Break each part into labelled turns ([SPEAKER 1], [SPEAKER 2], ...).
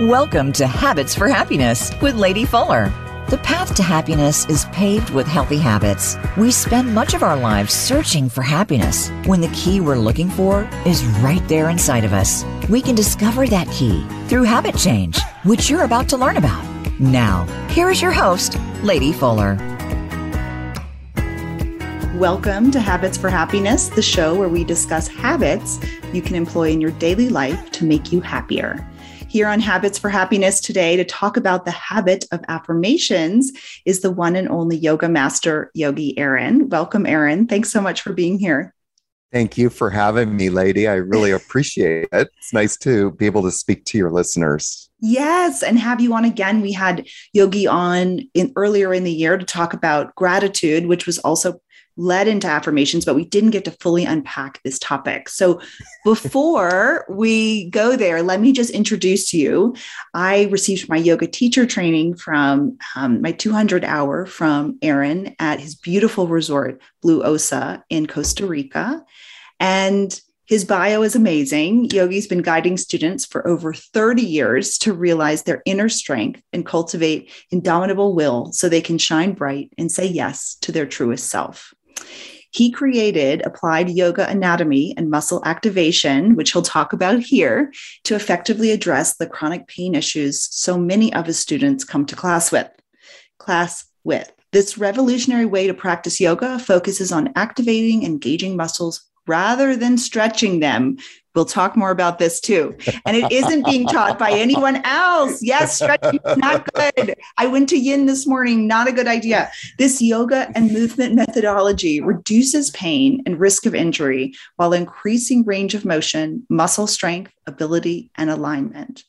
[SPEAKER 1] Welcome to Habits for Happiness with Lady Fuller. The path to happiness is paved with healthy habits. We spend much of our lives searching for happiness when the key we're looking for is right there inside of us. We can discover that key through habit change, which you're about to learn about. Now, here is your host, Lady Fuller.
[SPEAKER 2] Welcome to Habits for Happiness, the show where we discuss habits you can employ in your daily life to make you happier here on Habits for Happiness today to talk about the habit of affirmations is the one and only yoga master, Yogi Aaron. Welcome, Aaron. Thanks so much for being here.
[SPEAKER 3] Thank you for having me, lady. I really appreciate it. It's nice to be able to speak to your listeners.
[SPEAKER 2] Yes, and have you on again. We had Yogi on in earlier in the year to talk about gratitude, which was also led into affirmations, but we didn't get to fully unpack this topic. So before we go there, let me just introduce you. I received my yoga teacher training from um, my 200 hour from Aaron at his beautiful resort, Blue Osa in Costa Rica. And his bio is amazing. Yogi's been guiding students for over 30 years to realize their inner strength and cultivate indomitable will so they can shine bright and say yes to their truest self. He created applied yoga anatomy and muscle activation, which he'll talk about here, to effectively address the chronic pain issues so many of his students come to class with. Class with. This revolutionary way to practice yoga focuses on activating and engaging muscles rather than stretching them, We'll talk more about this too. And it isn't being taught by anyone else. Yes, stretching is not good. I went to yin this morning, not a good idea. This yoga and movement methodology reduces pain and risk of injury while increasing range of motion, muscle strength, ability, and alignment.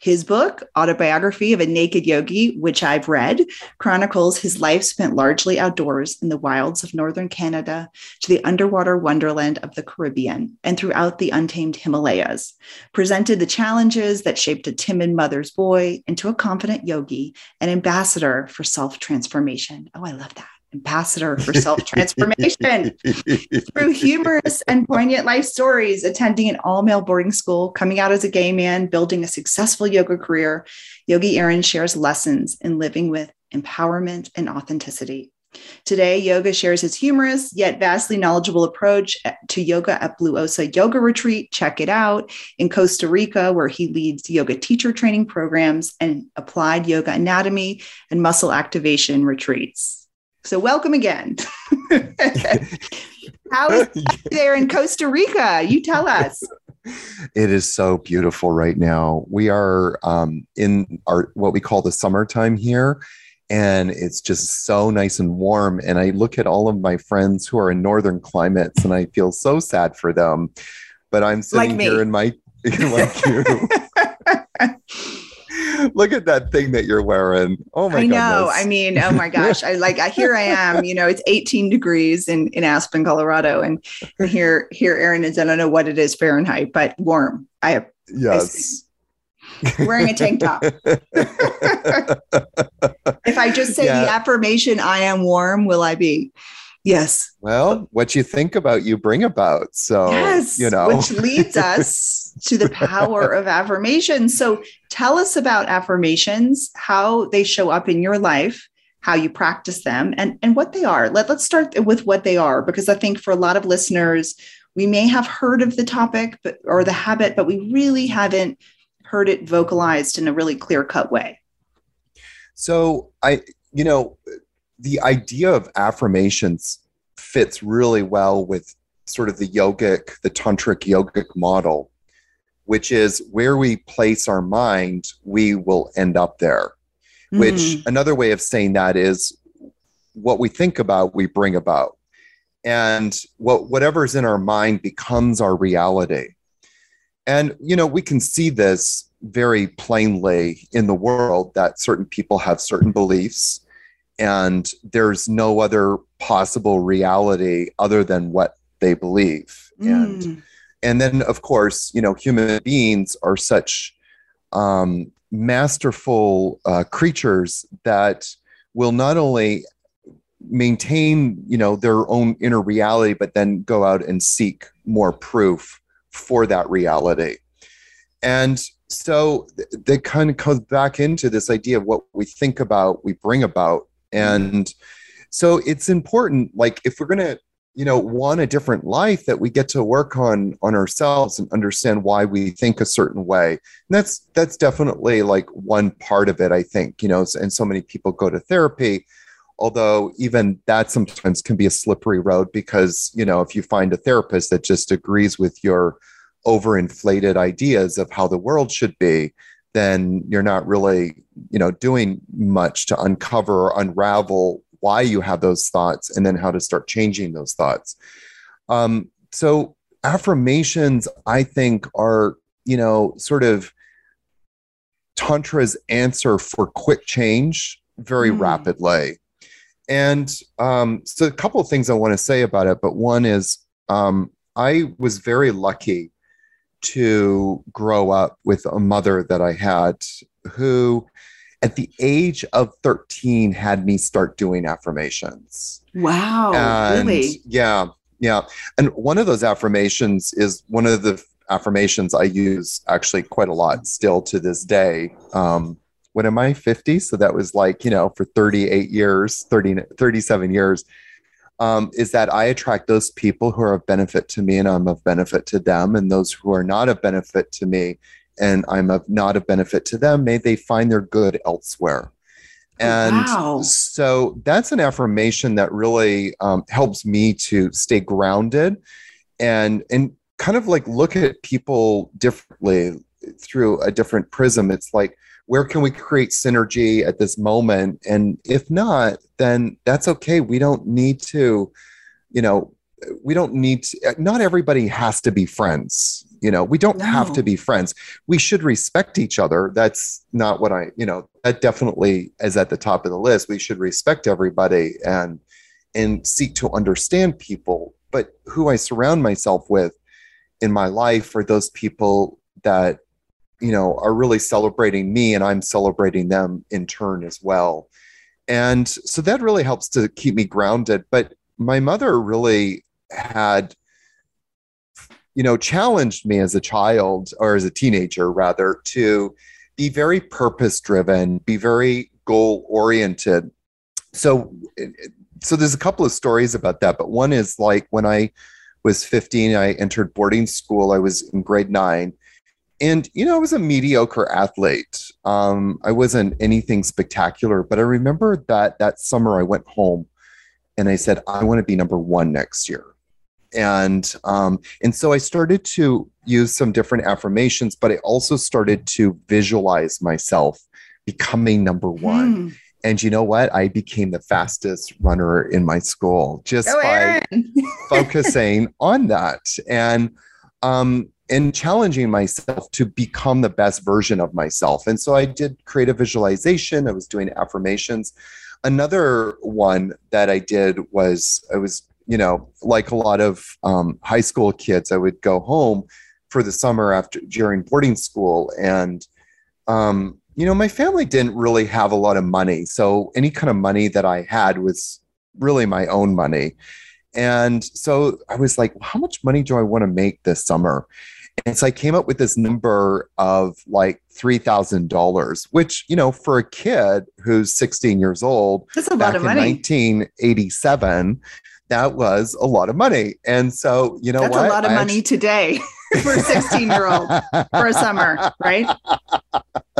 [SPEAKER 2] His book, Autobiography of a Naked Yogi, which I've read, chronicles his life spent largely outdoors in the wilds of northern Canada to the underwater wonderland of the Caribbean and throughout the untamed Himalayas, presented the challenges that shaped a timid mother's boy into a confident yogi, an ambassador for self transformation. Oh, I love that ambassador for self transformation through humorous and poignant life stories, attending an all male boarding school, coming out as a gay man, building a successful yoga career. Yogi Aaron shares lessons in living with empowerment and authenticity. Today, Yoga shares his humorous yet vastly knowledgeable approach to yoga at Blue Osa Yoga Retreat. Check it out in Costa Rica, where he leads yoga teacher training programs and applied yoga anatomy and muscle activation retreats. So, welcome again. How is there in Costa Rica? You tell us.
[SPEAKER 3] It is so beautiful right now. We are um, in our what we call the summertime here, and it's just so nice and warm. And I look at all of my friends who are in northern climates, and I feel so sad for them. But I'm sitting like here in my like you. Look at that thing that you're wearing. Oh my god. I know.
[SPEAKER 2] Goodness. I mean, oh my gosh. I like I here I am, you know, it's 18 degrees in, in Aspen, Colorado. And here here Aaron is, I don't know what it is Fahrenheit, but warm. I have
[SPEAKER 3] yes.
[SPEAKER 2] I wearing a tank top. if I just say yeah. the affirmation, I am warm, will I be? Yes.
[SPEAKER 3] Well, what you think about, you bring about. So, yes, you know,
[SPEAKER 2] which leads us to the power of affirmation. So, tell us about affirmations, how they show up in your life, how you practice them, and, and what they are. Let, let's start with what they are, because I think for a lot of listeners, we may have heard of the topic but, or the habit, but we really haven't heard it vocalized in a really clear cut way.
[SPEAKER 3] So, I, you know, the idea of affirmations fits really well with sort of the yogic, the tantric yogic model, which is where we place our mind, we will end up there. Mm. Which another way of saying that is what we think about, we bring about. And what whatever's in our mind becomes our reality. And you know, we can see this very plainly in the world that certain people have certain beliefs and there's no other possible reality other than what they believe mm. and and then of course you know human beings are such um, masterful uh, creatures that will not only maintain you know their own inner reality but then go out and seek more proof for that reality and so that kind of comes back into this idea of what we think about, we bring about. And so it's important, like if we're going to, you know, want a different life that we get to work on on ourselves and understand why we think a certain way. And that's that's definitely like one part of it, I think, you know, and so many people go to therapy although even that sometimes can be a slippery road because you know if you find a therapist that just agrees with your overinflated ideas of how the world should be, then you're not really, you know, doing much to uncover or unravel why you have those thoughts and then how to start changing those thoughts. Um, so affirmations, I think, are, you know, sort of Tantra's answer for quick change very mm. rapidly. And um, so, a couple of things I want to say about it, but one is um, I was very lucky to grow up with a mother that I had who, at the age of 13, had me start doing affirmations.
[SPEAKER 2] Wow. And really?
[SPEAKER 3] Yeah. Yeah. And one of those affirmations is one of the affirmations I use actually quite a lot still to this day. Um, when am I 50? So that was like, you know, for 38 years, 30, 37 years um, is that I attract those people who are of benefit to me and I'm of benefit to them, and those who are not of benefit to me and I'm of not of benefit to them, may they find their good elsewhere. And wow. so that's an affirmation that really um, helps me to stay grounded and and kind of like look at people differently through a different prism. It's like, where can we create synergy at this moment? And if not then that's okay. We don't need to you know we don't need to, not everybody has to be friends you know we don't no. have to be friends. We should respect each other. That's not what i you know that definitely is at the top of the list. We should respect everybody and and seek to understand people. But who i surround myself with in my life are those people that you know are really celebrating me and i'm celebrating them in turn as well. And so that really helps to keep me grounded. But my mother really had you know challenged me as a child or as a teenager rather to be very purpose driven be very goal oriented so so there's a couple of stories about that but one is like when i was 15 i entered boarding school i was in grade 9 and you know, I was a mediocre athlete. Um, I wasn't anything spectacular, but I remember that that summer I went home and I said, I want to be number one next year. And um, and so I started to use some different affirmations, but I also started to visualize myself becoming number one. Hmm. And you know what? I became the fastest runner in my school just Go by focusing on that. And um, and challenging myself to become the best version of myself. And so I did creative visualization, I was doing affirmations. Another one that I did was I was, you know, like a lot of um, high school kids, I would go home for the summer after during boarding school. And, um, you know, my family didn't really have a lot of money. So any kind of money that I had was really my own money. And so I was like, how much money do I want to make this summer? And so I came up with this number of like $3,000, which, you know, for a kid who's 16 years old,
[SPEAKER 2] that's a lot of money.
[SPEAKER 3] 1987, that was a lot of money. And so, you know
[SPEAKER 2] that's
[SPEAKER 3] what?
[SPEAKER 2] a lot of I money actually- today for a 16 year old for a summer, right?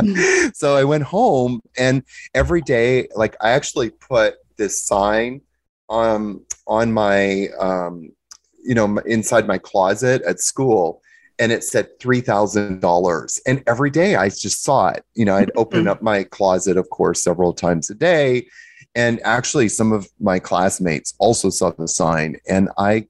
[SPEAKER 3] so I went home and every day, like I actually put this sign um, on my, um, you know, inside my closet at school and it said $3,000. And every day I just saw it. You know, I'd open mm-hmm. up my closet, of course, several times a day. And actually, some of my classmates also saw the sign, and I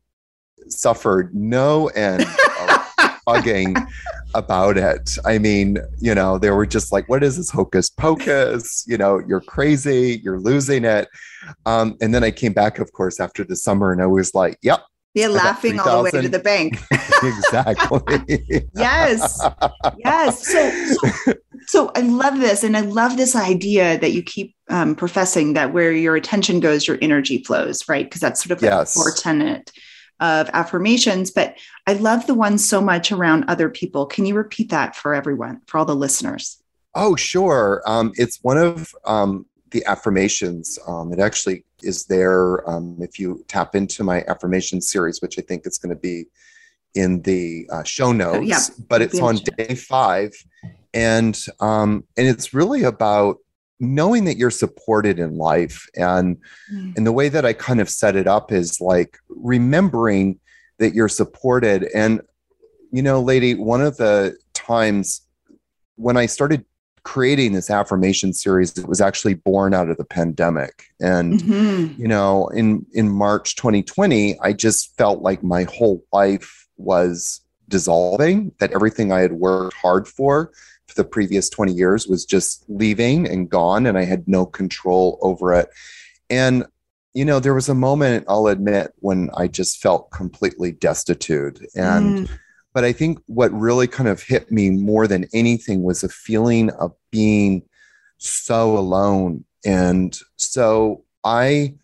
[SPEAKER 3] suffered no end of bugging about it. I mean, you know, they were just like, what is this hocus pocus? You know, you're crazy, you're losing it. Um, and then I came back, of course, after the summer, and I was like, yep,
[SPEAKER 2] they're laughing all the way to the bank.
[SPEAKER 3] exactly.
[SPEAKER 2] yes. Yes. So, so, so, I love this. And I love this idea that you keep um, professing that where your attention goes, your energy flows, right? Because that's sort of like yes. a core tenet of affirmations, but I love the one so much around other people. Can you repeat that for everyone, for all the listeners?
[SPEAKER 3] Oh, sure. Um, it's one of um, the affirmations. Um, it actually is there um, if you tap into my affirmation series, which I think is going to be in the uh, show notes. Oh, yeah. But it's on day five, and um, and it's really about knowing that you're supported in life and mm. and the way that i kind of set it up is like remembering that you're supported and you know lady one of the times when i started creating this affirmation series it was actually born out of the pandemic and mm-hmm. you know in in march 2020 i just felt like my whole life was dissolving that everything i had worked hard for for the previous 20 years was just leaving and gone and i had no control over it and you know there was a moment i'll admit when i just felt completely destitute and mm. But i think what really kind of hit me more than anything was a feeling of being so alone. And so i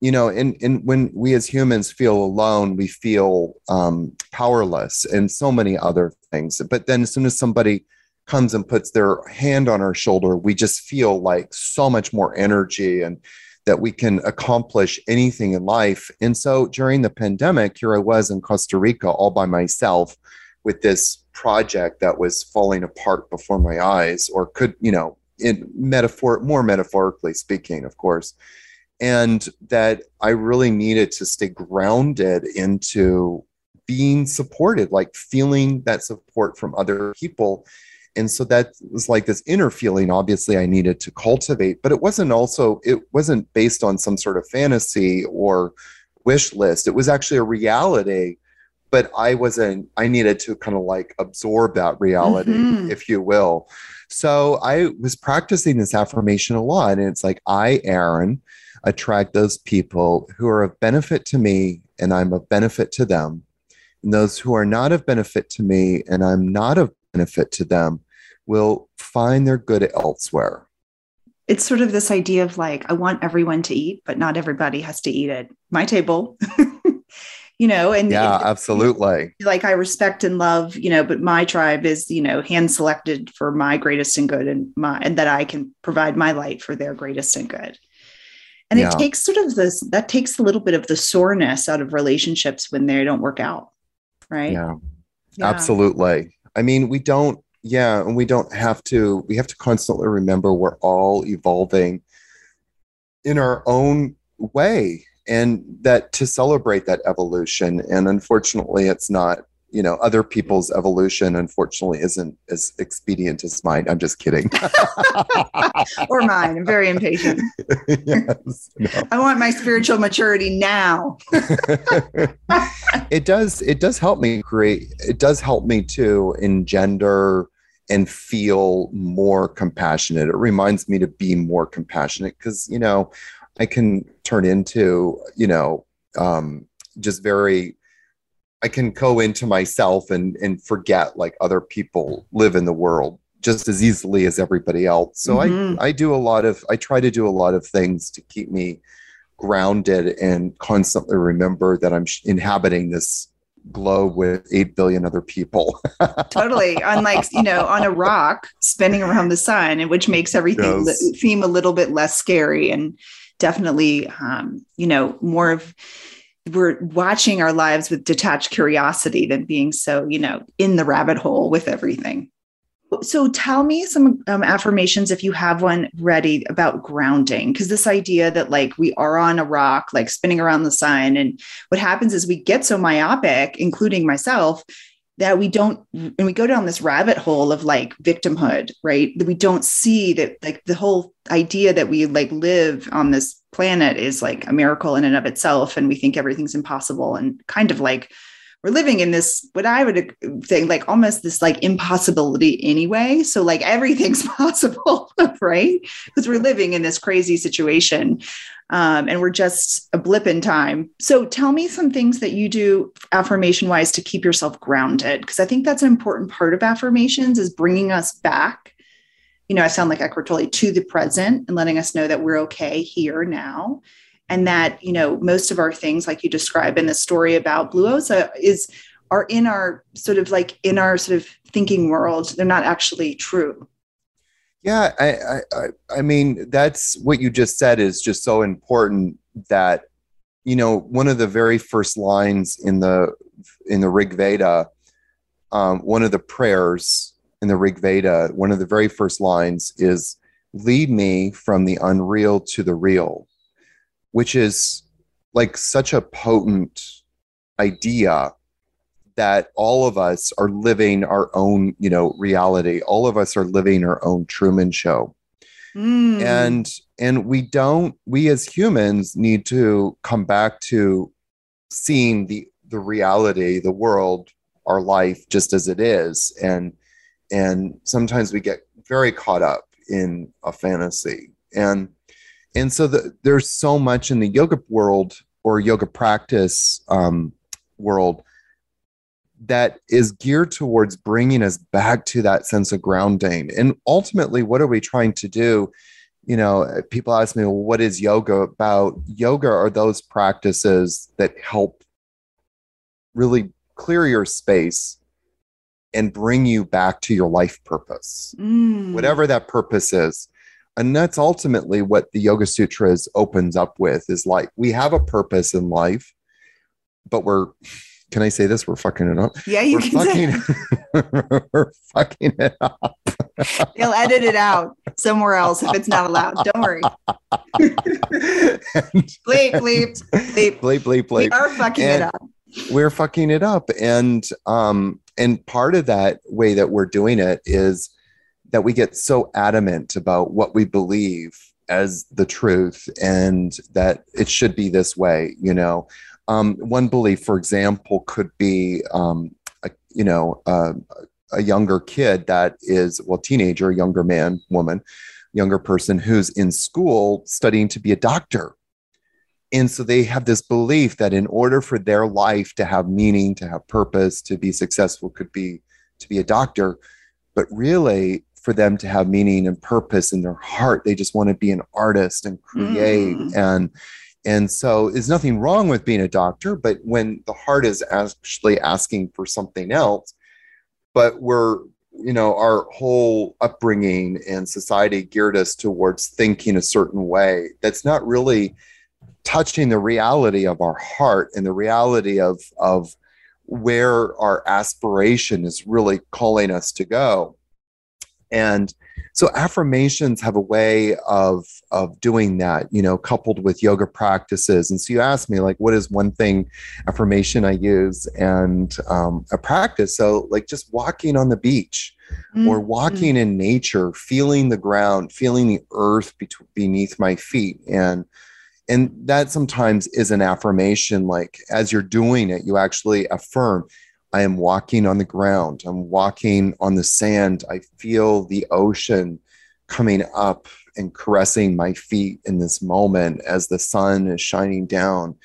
[SPEAKER 3] you know and, and when we as humans feel alone we feel um, powerless and so many other things. But then as soon as somebody comes and puts their hand on our shoulder, we just feel like so much more energy and that we can accomplish anything in life. And so during the pandemic, here I was in Costa Rica all by myself with this project that was falling apart before my eyes, or could, you know, in metaphor, more metaphorically speaking, of course. And that I really needed to stay grounded into being supported, like feeling that support from other people and so that was like this inner feeling obviously i needed to cultivate but it wasn't also it wasn't based on some sort of fantasy or wish list. It was actually a reality but i wasn't i needed to kind of like absorb that reality mm-hmm. if you will. So i was practicing this affirmation a lot and it's like i aaron attract those people who are of benefit to me and i'm of benefit to them. And those who are not of benefit to me and i'm not of benefit to them will find their good elsewhere.
[SPEAKER 2] It's sort of this idea of like, I want everyone to eat, but not everybody has to eat at my table. you know, and
[SPEAKER 3] yeah, absolutely.
[SPEAKER 2] Like I respect and love, you know, but my tribe is, you know, hand selected for my greatest and good and my and that I can provide my light for their greatest and good. And yeah. it takes sort of this that takes a little bit of the soreness out of relationships when they don't work out. Right.
[SPEAKER 3] Yeah. yeah. Absolutely. I mean, we don't yeah and we don't have to we have to constantly remember we're all evolving in our own way and that to celebrate that evolution and unfortunately it's not you know other people's evolution unfortunately isn't as expedient as mine. I'm just kidding.
[SPEAKER 2] Or mine. I'm very impatient. Yes, no. i want my spiritual maturity now.
[SPEAKER 3] It does it does help me create it does help me to engender and feel more compassionate. It reminds me to be more compassionate because, you know, I can turn into, you know, um, just very, I can go into myself and, and forget like other people live in the world just as easily as everybody else. So mm-hmm. I, I do a lot of, I try to do a lot of things to keep me grounded and constantly remember that I'm inhabiting this globe with 8 billion other people.
[SPEAKER 2] totally. Unlike, you know, on a rock spinning around the sun, and which makes everything yes. li- seem a little bit less scary and definitely, um, you know, more of, we're watching our lives with detached curiosity than being so, you know, in the rabbit hole with everything. So tell me some um, affirmations if you have one ready about grounding, because this idea that like we are on a rock, like spinning around the sun, and what happens is we get so myopic, including myself, that we don't, and we go down this rabbit hole of like victimhood, right? That we don't see that like the whole idea that we like live on this planet is like a miracle in and of itself, and we think everything's impossible, and kind of like we're living in this what i would say like almost this like impossibility anyway. So like everything's possible right? Because we're living in this crazy situation um, and we're just a blip in time. So tell me some things that you do affirmation wise to keep yourself grounded because i think that's an important part of affirmations is bringing us back. You know i sound like Eckhart Tolle to the present and letting us know that we're okay here now. And that you know most of our things like you describe in the story about blue osa is are in our sort of like in our sort of thinking world. They're not actually true
[SPEAKER 3] yeah I, I i mean that's what you just said is just so important that you know one of the very first lines in the in the rig veda um, one of the prayers in the rig veda one of the very first lines is lead me from the unreal to the real which is like such a potent idea that all of us are living our own, you know, reality. All of us are living our own Truman show. Mm. And and we don't we as humans need to come back to seeing the the reality, the world, our life just as it is and and sometimes we get very caught up in a fantasy. And and so the, there's so much in the yoga world or yoga practice um, world that is geared towards bringing us back to that sense of grounding. And ultimately what are we trying to do? You know people ask me well, what is yoga about? Yoga are those practices that help really clear your space and bring you back to your life purpose mm. whatever that purpose is. And that's ultimately what the yoga sutras opens up with is like we have a purpose in life but we're can i say this? We're fucking it up.
[SPEAKER 2] Yeah you
[SPEAKER 3] we're
[SPEAKER 2] can
[SPEAKER 3] fucking, we're fucking it up.
[SPEAKER 2] They'll edit it out somewhere else if it's not allowed. Don't worry. Bleep bleep bleep.
[SPEAKER 3] Bleep bleep bleep. We
[SPEAKER 2] are fucking and it up.
[SPEAKER 3] we're fucking it up. And um and part of that way that we're doing it is that we get so adamant about what we believe as the truth and that it should be this way you know um, one belief for example could be um, a, you know uh, a younger kid that is well teenager younger man woman younger person who's in school studying to be a doctor and so they have this belief that in order for their life to have meaning to have purpose to be successful could be to be a doctor but really for them to have meaning and purpose in their heart. They just want to be an artist and create. Mm. And and so there's nothing wrong with being a doctor, but when the heart is actually asking for something else, but we're you know our whole upbringing and society geared us towards thinking a certain way that's not really touching the reality of our heart and the reality of of where our aspiration is really calling us to go. And so affirmations have a way of of doing that you know coupled with yoga practices. And so you asked me like what is one thing affirmation i use and um, a practice? So like just walking on the beach mm-hmm. or walking in nature feeling the ground feeling the earth be- beneath my feet. And and that sometimes is an affirmation like as you're doing it you actually affirm I am walking on the ground. I'm walking on the sand. I feel the ocean coming up and caressing my feet in this moment as the sun is shining down.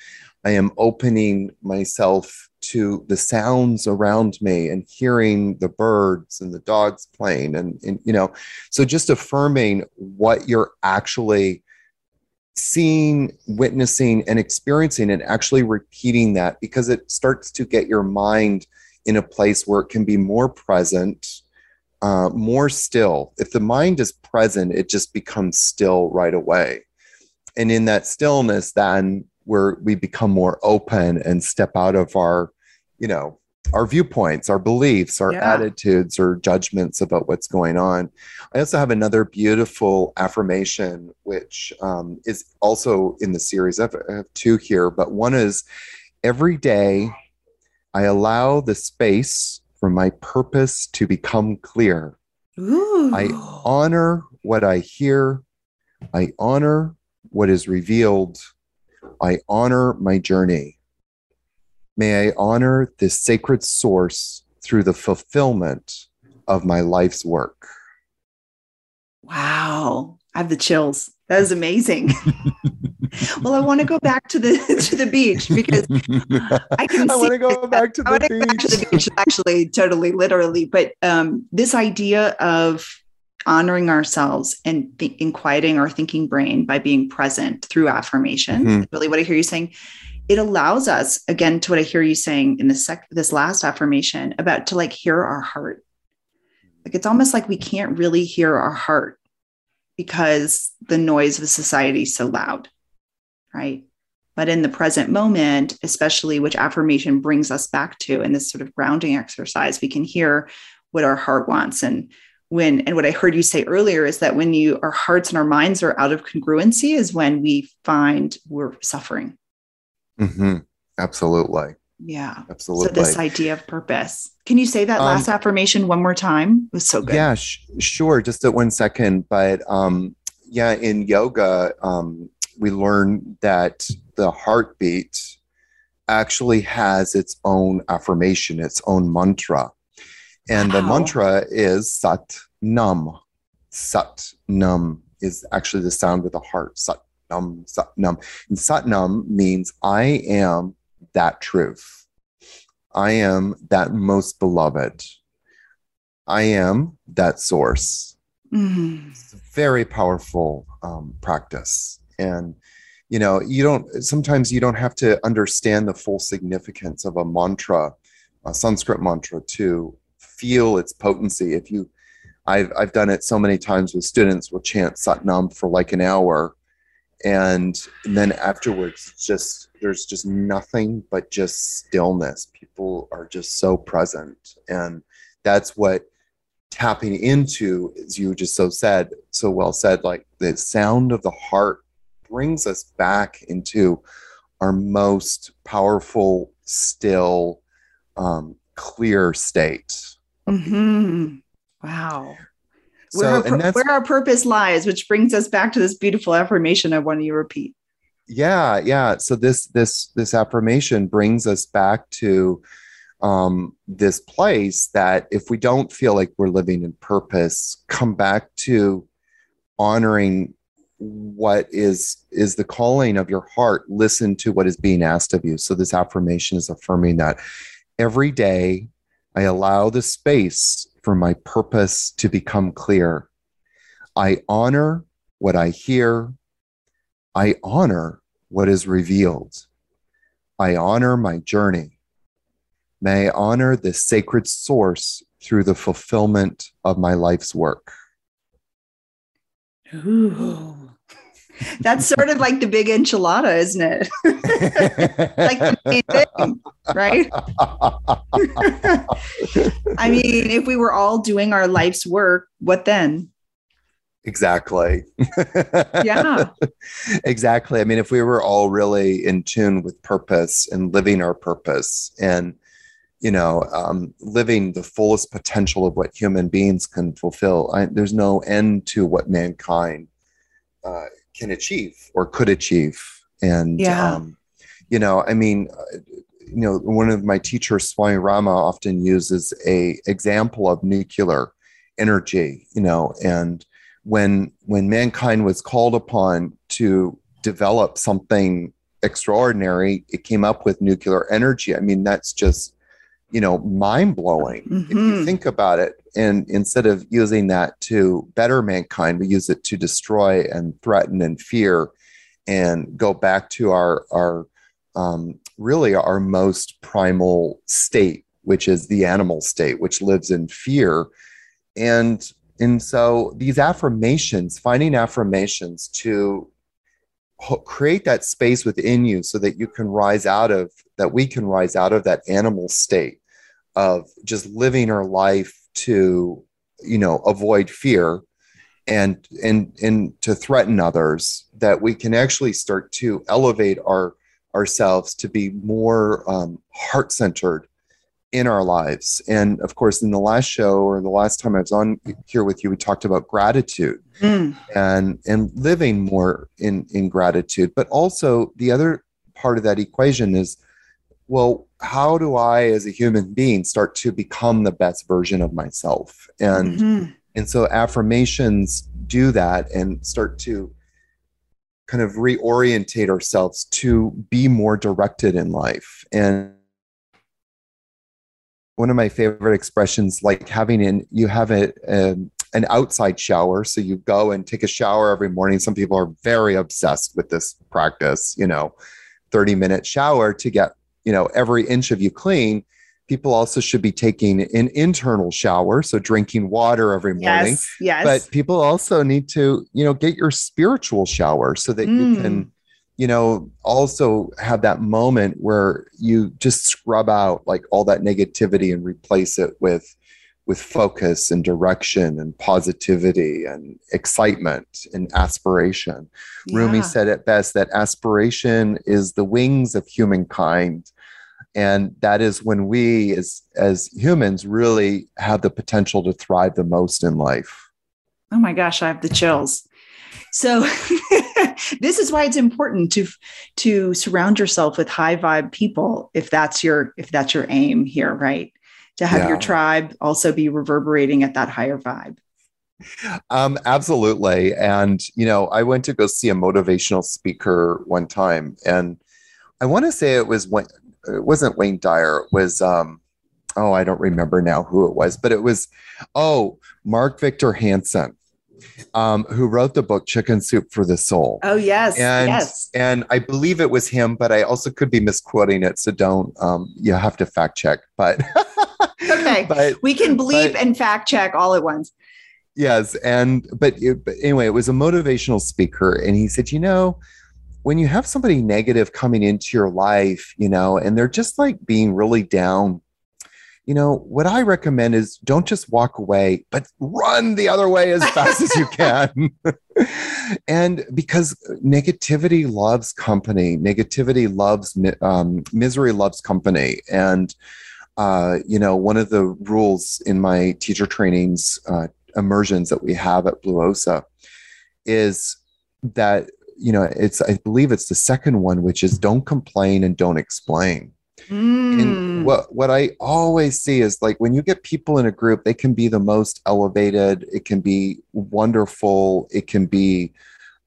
[SPEAKER 3] I am opening myself to the sounds around me and hearing the birds and the dogs playing and, and you know so just affirming what you're actually seeing witnessing and experiencing and actually repeating that because it starts to get your mind in a place where it can be more present, uh, more still. If the mind is present, it just becomes still right away. And in that stillness, then where we become more open and step out of our, you know, our viewpoints, our beliefs, our yeah. attitudes, or judgments about what's going on. I also have another beautiful affirmation, which um, is also in the series. I have, I have two here, but one is every day I allow the space for my purpose to become clear. Ooh. I honor what I hear. I honor what is revealed. I honor my journey. May I honor this sacred source through the fulfillment of my life's work.
[SPEAKER 2] Wow. I have the chills. That is amazing. well, I want to go back to the to the beach because I can.
[SPEAKER 3] I want to go back to the beach.
[SPEAKER 2] Back to the beach, actually, totally, literally. But um, this idea of honoring ourselves and, th- and quieting our thinking brain by being present through affirmation.
[SPEAKER 3] Mhm.
[SPEAKER 2] Really, what I hear you saying, it allows us again to what I hear you saying in this sec- this last affirmation about to like hear our heart. Like it's almost like we can't really hear our heart because the noise of society is so loud, right? But in the present moment, especially which affirmation brings us back to in this sort of grounding exercise, we can hear what our heart wants. And when, and what I heard you say earlier is that when you, our hearts and our minds are out of congruency, is when we find we're suffering.
[SPEAKER 3] Hmm Absolutely.
[SPEAKER 2] Yeah.
[SPEAKER 3] Absolutely.
[SPEAKER 2] So, this idea of purpose. Can you say that
[SPEAKER 3] Um,
[SPEAKER 2] last affirmation one more time? It was so good.
[SPEAKER 3] Yeah, sh- sure. Just at one second. But um, yeah, in yoga, um, we learn that the heartbeat actually has its own affirmation, its own mantra. And the mantra is Sat Nam. Sat Nam is actually the sound of the heart. Sat Nam, Sat Nam. And Sat Nam means I am that truth. I am that most beloved. I am that source.
[SPEAKER 2] Mhm.
[SPEAKER 3] It's a very powerful um, practice. And, you know, you don't, sometimes you don't have to understand the full significance of a mantra, a Sanskrit mantra, to feel its potency. If you, I've, I've done it so many times with students, will chant Satnam for like an hour. And then afterwards, just, there's just nothing but just stillness. People are just so present. And that's what tapping into, as you just so said, so well said, like the sound of the heart brings us back into our most powerful, still, um, clear state.
[SPEAKER 2] mm-hmm. Wow.
[SPEAKER 3] So,
[SPEAKER 2] where, our,
[SPEAKER 3] and that's
[SPEAKER 2] where our purpose lies, which brings us back to this beautiful affirmation I want you to repeat.
[SPEAKER 3] yeah, yeah. So this this this affirmation brings us back to um, this place that if we don't feel like we're living in purpose, come back to honoring what is is the calling of your heart listen to what is being asked of you so this affirmation is affirming that every day i allow the space for my purpose to become clear. I honor what i hear. I honor what is revealed. I honor my journey. May i honor the sacred source through the fulfillment of my life's work.
[SPEAKER 2] Ooh. That's sort of like the big enchilada, isn't it? like the main thing, right? I mean, if we were all doing our life's work, what then?
[SPEAKER 3] exactly.
[SPEAKER 2] Yeah.
[SPEAKER 3] exactly. I mean, if we were all really in tune with purpose and living our purpose and, you know, um, living the fullest potential of what human beings can fulfill, I, there's no end to what mankind uh, can achieve or could achieve. And,
[SPEAKER 2] Yeah.
[SPEAKER 3] um, you know, I mean, uh, you know, one of my teachers, Swami Rama, often uses a example of nuclear energy, you know, and when when mankind was called upon to develop something extraordinary, it came up with nuclear energy. I mean, that's just you know mind blowing if you
[SPEAKER 2] Mhm.
[SPEAKER 3] think about it. And instead of using that to better mankind, we use it to destroy and threaten and fear, and go back to our our um, really our most primal state, which is the animal state, which lives in fear. And and so these affirmations, finding affirmations to create that space within you so that you can rise out of that we can rise out of that animal state of just living our life to you know avoid fear and and and to threaten others that we can actually start to elevate our ourselves to be more um, heart centered in our lives and of course in the last show or the last time i was on here with you we talked about gratitude
[SPEAKER 2] Mm.
[SPEAKER 3] and and living more in in gratitude but also the other part of that equation is well how do i as a human being start to become the best version of myself and
[SPEAKER 2] Mhm.
[SPEAKER 3] and so affirmations do that and start to kind of reorientate ourselves to be more directed in life and one of my favorite expressions like having in you have a, a an outside shower. So you go and take a shower every morning. Some people are very obsessed with this practice, you know, 30 minute shower to get, you know, every inch of you clean. People also should be taking an internal shower, so drinking water every morning.
[SPEAKER 2] Yes. Yes.
[SPEAKER 3] But people also need to, you know, get your spiritual shower so that you mm. can, you know, also have that moment where you just scrub out like all that negativity and replace it with with focus and direction and positivity and excitement and aspiration. Rumi said it best that aspiration is the wings of humankind. And that is when we as as humans really have the potential to thrive the most in life.
[SPEAKER 2] Oh my gosh, I have the chills. So this is why it's important to to surround yourself with high vibe people if that's your if that's your aim here, right? To have your tribe also be reverberating at that higher vibe.
[SPEAKER 3] Um, absolutely. And, you know, I went to go see a motivational speaker one time, and I want to say it was when it wasn't Wayne Dyer, it was, um, oh, I don't remember now who it was, but it was, oh, Mark Victor Hansen, um, who wrote the book Chicken Soup for the Soul.
[SPEAKER 2] Oh yes,
[SPEAKER 3] and
[SPEAKER 2] yes.
[SPEAKER 3] and I believe it was him, but I also could be misquoting it. So don't um you have to fact check. But
[SPEAKER 2] Okay.
[SPEAKER 3] but
[SPEAKER 2] We can bleep
[SPEAKER 3] but-
[SPEAKER 2] and fact check all at once.
[SPEAKER 3] yes and but, it, but anyway it was a motivational speaker and he said you know when you have somebody negative coming into your life you know and they're just like being really down you know what i recommend is don't just walk away but run the other way as fast as you can and because negativity loves company negativity loves um, misery loves company and uh, you know one of the rules in my teacher trainings uh, immersions that we have at Blue Osa is that you know it's I believe it's the second one, which is don't complain and don't explain.
[SPEAKER 2] Mm.
[SPEAKER 3] And what what I always see is like when you get people in a group, they can be the most elevated, it can be wonderful, it can be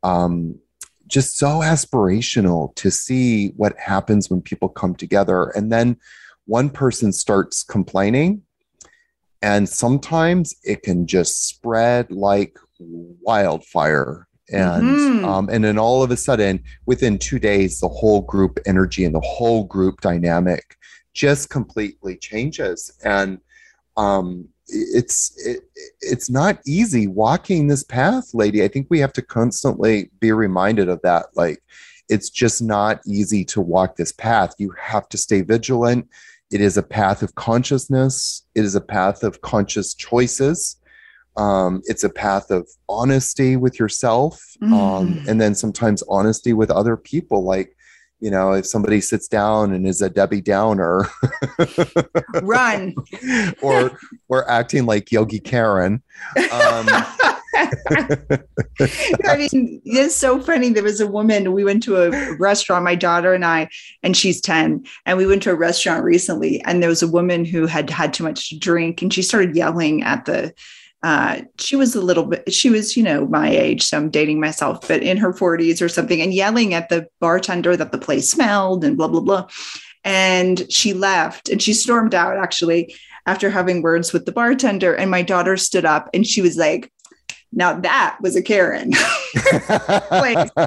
[SPEAKER 3] um, just so aspirational to see what happens when people come together, and then one person starts complaining and sometimes it can just spread like wildfire. And
[SPEAKER 2] Mhm.
[SPEAKER 3] um, and then all of a sudden within two days the whole group energy and the whole group dynamic just completely changes. And um, it's it, it's not easy walking this path lady. I think we have to constantly be reminded of that. Like it's just not easy to walk this path. You have to stay vigilant it is a path of consciousness it is a path of conscious choices um, it's a path of honesty with yourself um,
[SPEAKER 2] Mm.
[SPEAKER 3] and then sometimes honesty with other people like you know if somebody sits down and is a debbie downer
[SPEAKER 2] Run.
[SPEAKER 3] or or acting like yogi karen um,
[SPEAKER 2] I mean, it's so funny. There was a woman, we went to a restaurant, my daughter and I, and she's 10. And we went to a restaurant recently, and there was a woman who had had too much to drink, and she started yelling at the, uh, she was a little bit, she was, you know, my age, so I'm dating myself, but in her 40s or something, and yelling at the bartender that the place smelled and blah, blah, blah. And she left and she stormed out actually after having words with the bartender. And my daughter stood up and she was like, now that was a Karen. the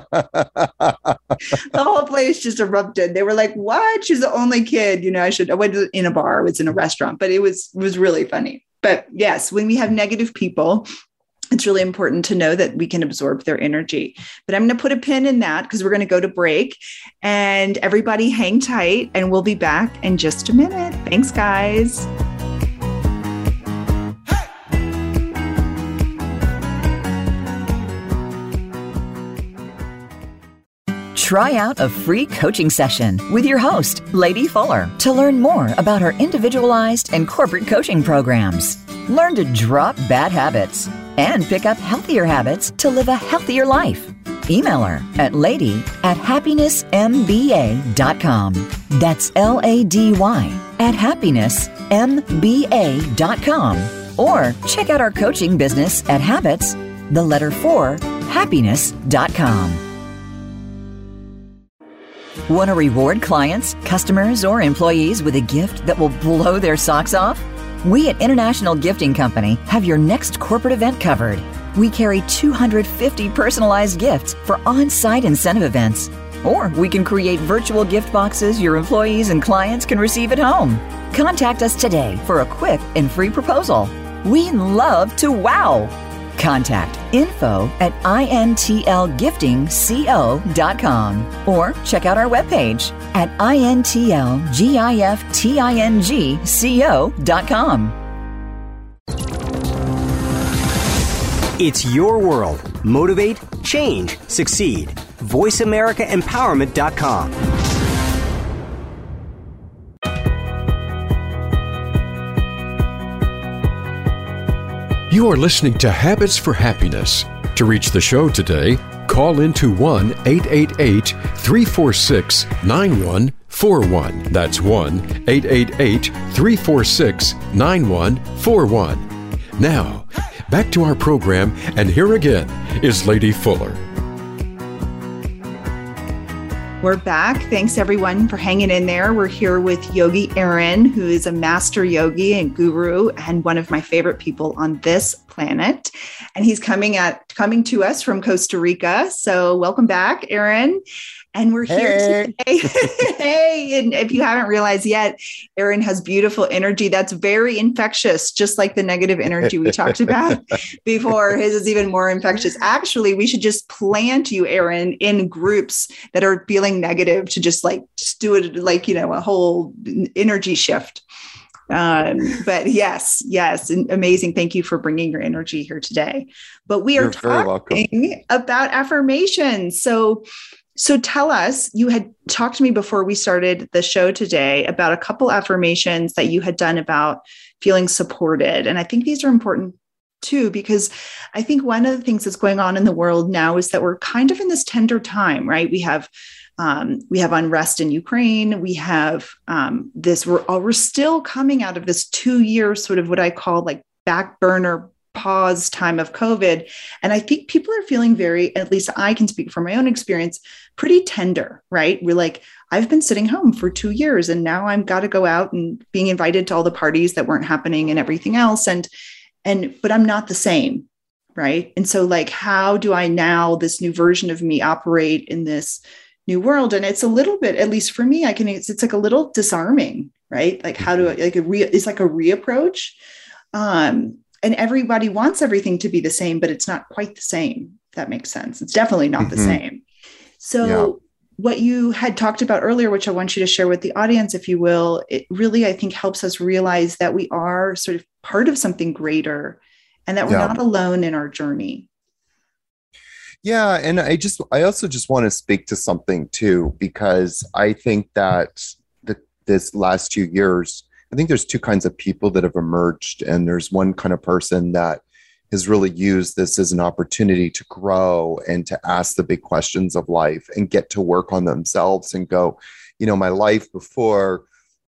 [SPEAKER 2] whole place just erupted. They were like, "What? She's the only kid." You know, I should. I went in a bar. I was in a restaurant, but it was it was really funny. But yes, when we have negative people, it's really important to know that we can absorb their energy. But I'm going to put a pin in that because we're going to go to break. And everybody, hang tight, and we'll be back in just a minute. Thanks, guys.
[SPEAKER 1] Try out a free coaching session with your host, Lady Fuller, to learn more about her individualized and corporate coaching programs. Learn to drop bad habits and pick up healthier habits to live a healthier life. Email her at lady at happinessmba.com. That's L A D Y at happinessmba.com. Or check out our coaching business at habits, the letter 4, happiness.com. Want to reward clients, customers, or employees with a gift that will blow their socks off? We at International Gifting Company have your next corporate event covered. We carry 250 personalized gifts for on site incentive events. Or we can create virtual gift boxes your employees and clients can receive at home. Contact us today for a quick and free proposal. We love to wow! Contact info at intlgiftingco.com or check out our webpage at intlgiftingco.com.
[SPEAKER 4] It's your world. Motivate, change, succeed. VoiceAmericaEmpowerment.com.
[SPEAKER 5] You are listening to Habits for Happiness. To reach the show today, call into 1 888 346 9141. That's 1 888 346 9141. Now, back to our program, and here again is Lady Fuller.
[SPEAKER 2] We're back. Thanks everyone for hanging in there. We're here with Yogi Aaron, who is a master yogi and guru and one of my favorite people on this planet. And he's coming at coming to us from Costa Rica. So welcome back, Aaron. And we're here hey. today. hey, and if you haven't realized yet, Aaron has beautiful energy that's very infectious, just like the negative energy we talked about before. His is even more infectious. Actually, we should just plant you, Aaron, in groups that are feeling negative to just like just do it like, you know, a whole energy shift. Um, but yes, yes, amazing. Thank you for bringing your energy here today. But we are You're talking about affirmations. So so tell us, you had talked to me before we started the show today about a couple affirmations that you had done about feeling supported. And I think these are important too, because I think one of the things that's going on in the world now is that we're kind of in this tender time, right? We have um, we have unrest in Ukraine. We have um, this. We're all we're still coming out of this two year sort of what I call like back burner pause time of COVID. And I think people are feeling very, at least I can speak from my own experience, pretty tender, right? We're like, I've been sitting home for two years and now I'm got to go out and being invited to all the parties that weren't happening and everything else. And, and, but I'm not the same. Right. And so, like, how do I now, this new version of me, operate in this new world? And it's a little bit, at least for me, I can, it's, it's like a little disarming, right? Like, how do I, like, a re, it's like a reapproach. Um, and everybody wants everything to be the same, but it's not quite the same. If that makes sense. It's definitely not mm-hmm. the same. So, yeah. what you had talked about earlier, which I want you to share with the audience, if you will, it really, I think, helps us realize that we are sort of part of something greater and that we're yeah. not alone in our journey.
[SPEAKER 3] Yeah. And I just, I also just want to speak to something too, because I think that the, this last two years, I think there's two kinds of people that have emerged, and there's one kind of person that has really used this as an opportunity to grow and to ask the big questions of life and get to work on themselves and go, you know, my life before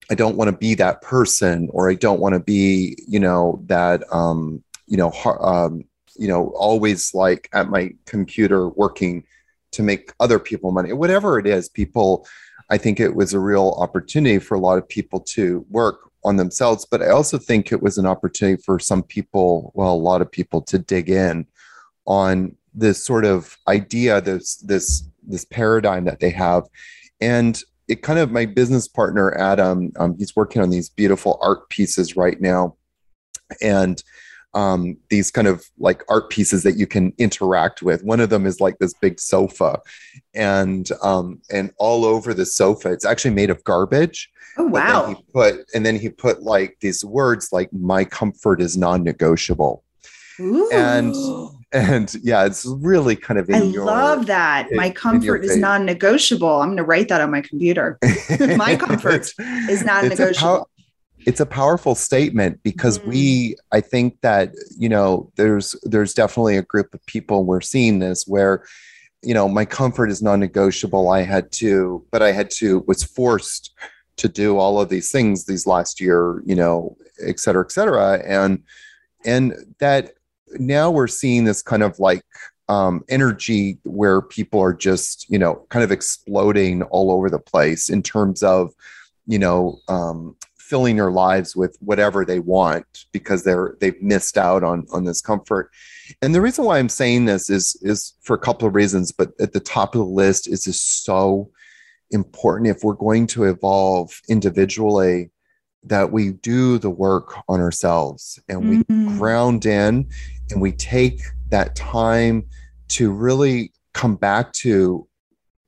[SPEAKER 3] I don't want to be that person or I don't want to be, you know, that um, you know, um, you know, always like at my computer working to make other people money, whatever it is, people I think it was a real opportunity for a lot of people to work on themselves. But I also think it was an opportunity for some people, well, a lot of people to dig in on this sort of idea, this this this paradigm that they have. And it kind of my business partner, Adam, um, he's working on these beautiful art pieces right now. And um, these kind of like art pieces that you can interact with. One of them is like this big sofa, and um, and all over the sofa, it's actually made of garbage.
[SPEAKER 2] Oh wow!
[SPEAKER 3] he put and then he put like these words like "My comfort is non-negotiable," Ooh. and and yeah, it's really kind of.
[SPEAKER 2] I your, love that. In, my comfort is non-negotiable. I'm going to write that on my computer. my comfort is non-negotiable
[SPEAKER 3] it's a powerful statement because mm. we i think that you know there's there's definitely a group of people we're seeing this where you know my comfort is non-negotiable i had to but i had to was forced to do all of these things these last year you know et cetera et cetera and and that now we're seeing this kind of like um, energy where people are just you know kind of exploding all over the place in terms of you know um, filling their lives with whatever they want because they're they've missed out on on this comfort and the reason why i'm saying this is is for a couple of reasons but at the top of the list is just so important if we're going to evolve individually that we do the work on ourselves and we mm-hmm. ground in and we take that time to really come back to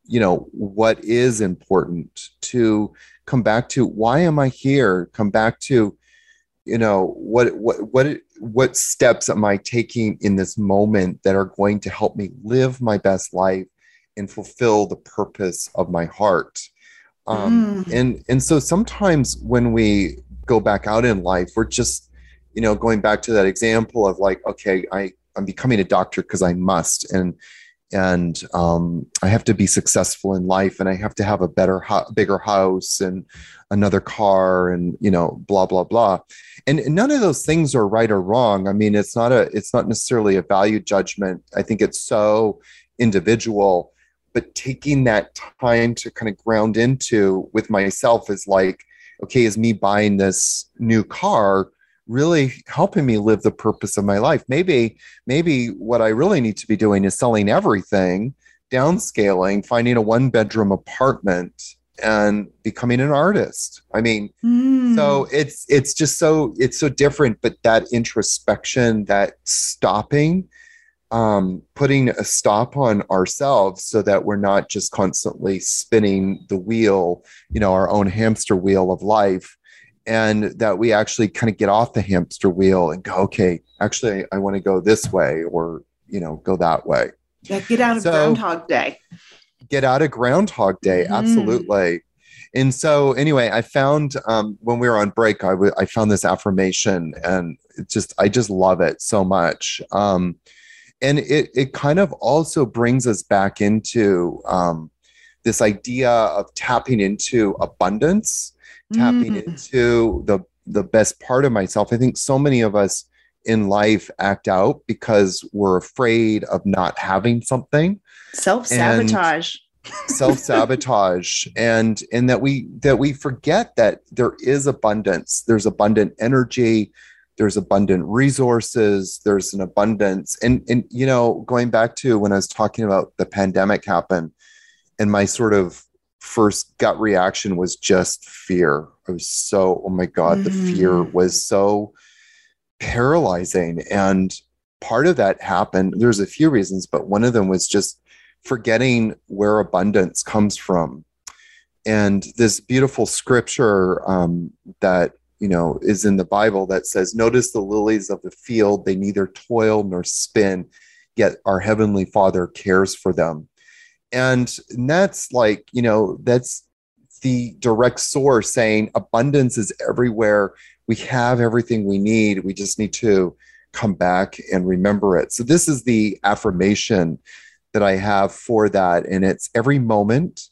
[SPEAKER 3] you know what is important to come back to why am i here? Come back to you know what what what what steps am i taking in this moment that are going to help me live my best life and fulfill the purpose of my heart? Um, mm. and and so sometimes when we go back out in life we're just you know going back to that example of like okay i i'm becoming a doctor because i must. And and um, I have to be successful in life, and I have to have a better, ho- bigger house, and another car, and you know, blah blah blah. And none of those things are right or wrong. I mean, it's not a, it's not necessarily a value judgment. I think it's so individual. But taking that time to kind of ground into with myself is like, okay, is me buying this new car really helping me live the purpose of my life. Maybe, maybe what I really need to be doing is selling everything, downscaling, finding a one bedroom apartment and becoming an artist. I mean, mm. so it's it's just so it's so different, but that introspection, that stopping, um, putting a stop on ourselves so that we're not just constantly spinning the wheel, you know, our own hamster wheel of life and that we actually kind of get off the hamster wheel and go, okay, actually, I want to go this way or, you know, go that way.
[SPEAKER 2] Yeah, get out of so, Groundhog Day.
[SPEAKER 3] Get out of Groundhog Day, mm. absolutely. And so, anyway, I found um, when we were on break, I, w- I found this affirmation, and it just I just love it so much. Um, and it it kind of also brings us back into um, this idea of tapping into abundance tapping mm. into the the best part of myself. I think so many of us in life act out because we're afraid of not having something.
[SPEAKER 2] Self-sabotage.
[SPEAKER 3] self-sabotage and and that we that we forget that there is abundance there's abundant energy there's abundant resources there's an abundance and and you know going back to when i was talking about the pandemic happened and my sort of first gut reaction was just fear. I was so, oh my God, mm. the fear mm. was so paralyzing. And part of that happened, there's a few reasons, but one of them was just forgetting where abundance comes from. And this beautiful scripture um, that you know is in the Bible that says, "Notice the lilies of the field; they neither toil nor spin, yet our heavenly Father cares for them." And that's like you know that's the direct source saying abundance is everywhere. We have everything we need. We just need to come back and remember it. So this is the affirmation that i have for that. And it's every moment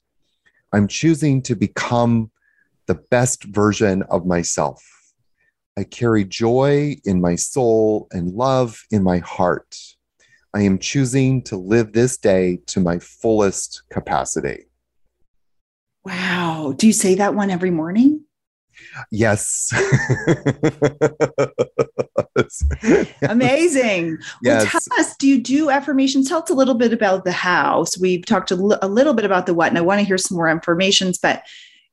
[SPEAKER 3] i'm choosing to become the best version of myself. I carry joy in my soul and love in my heart I am choosing to live this day to my fullest capacity.
[SPEAKER 2] Wow. Do you say that one every morning?
[SPEAKER 3] Yes.
[SPEAKER 2] Amazing. Yes. Well, tell us, do you do affirmations? Tell us a little bit about the how. So we've talked a, l- a little bit about the what, and I want to hear some more affirmations, but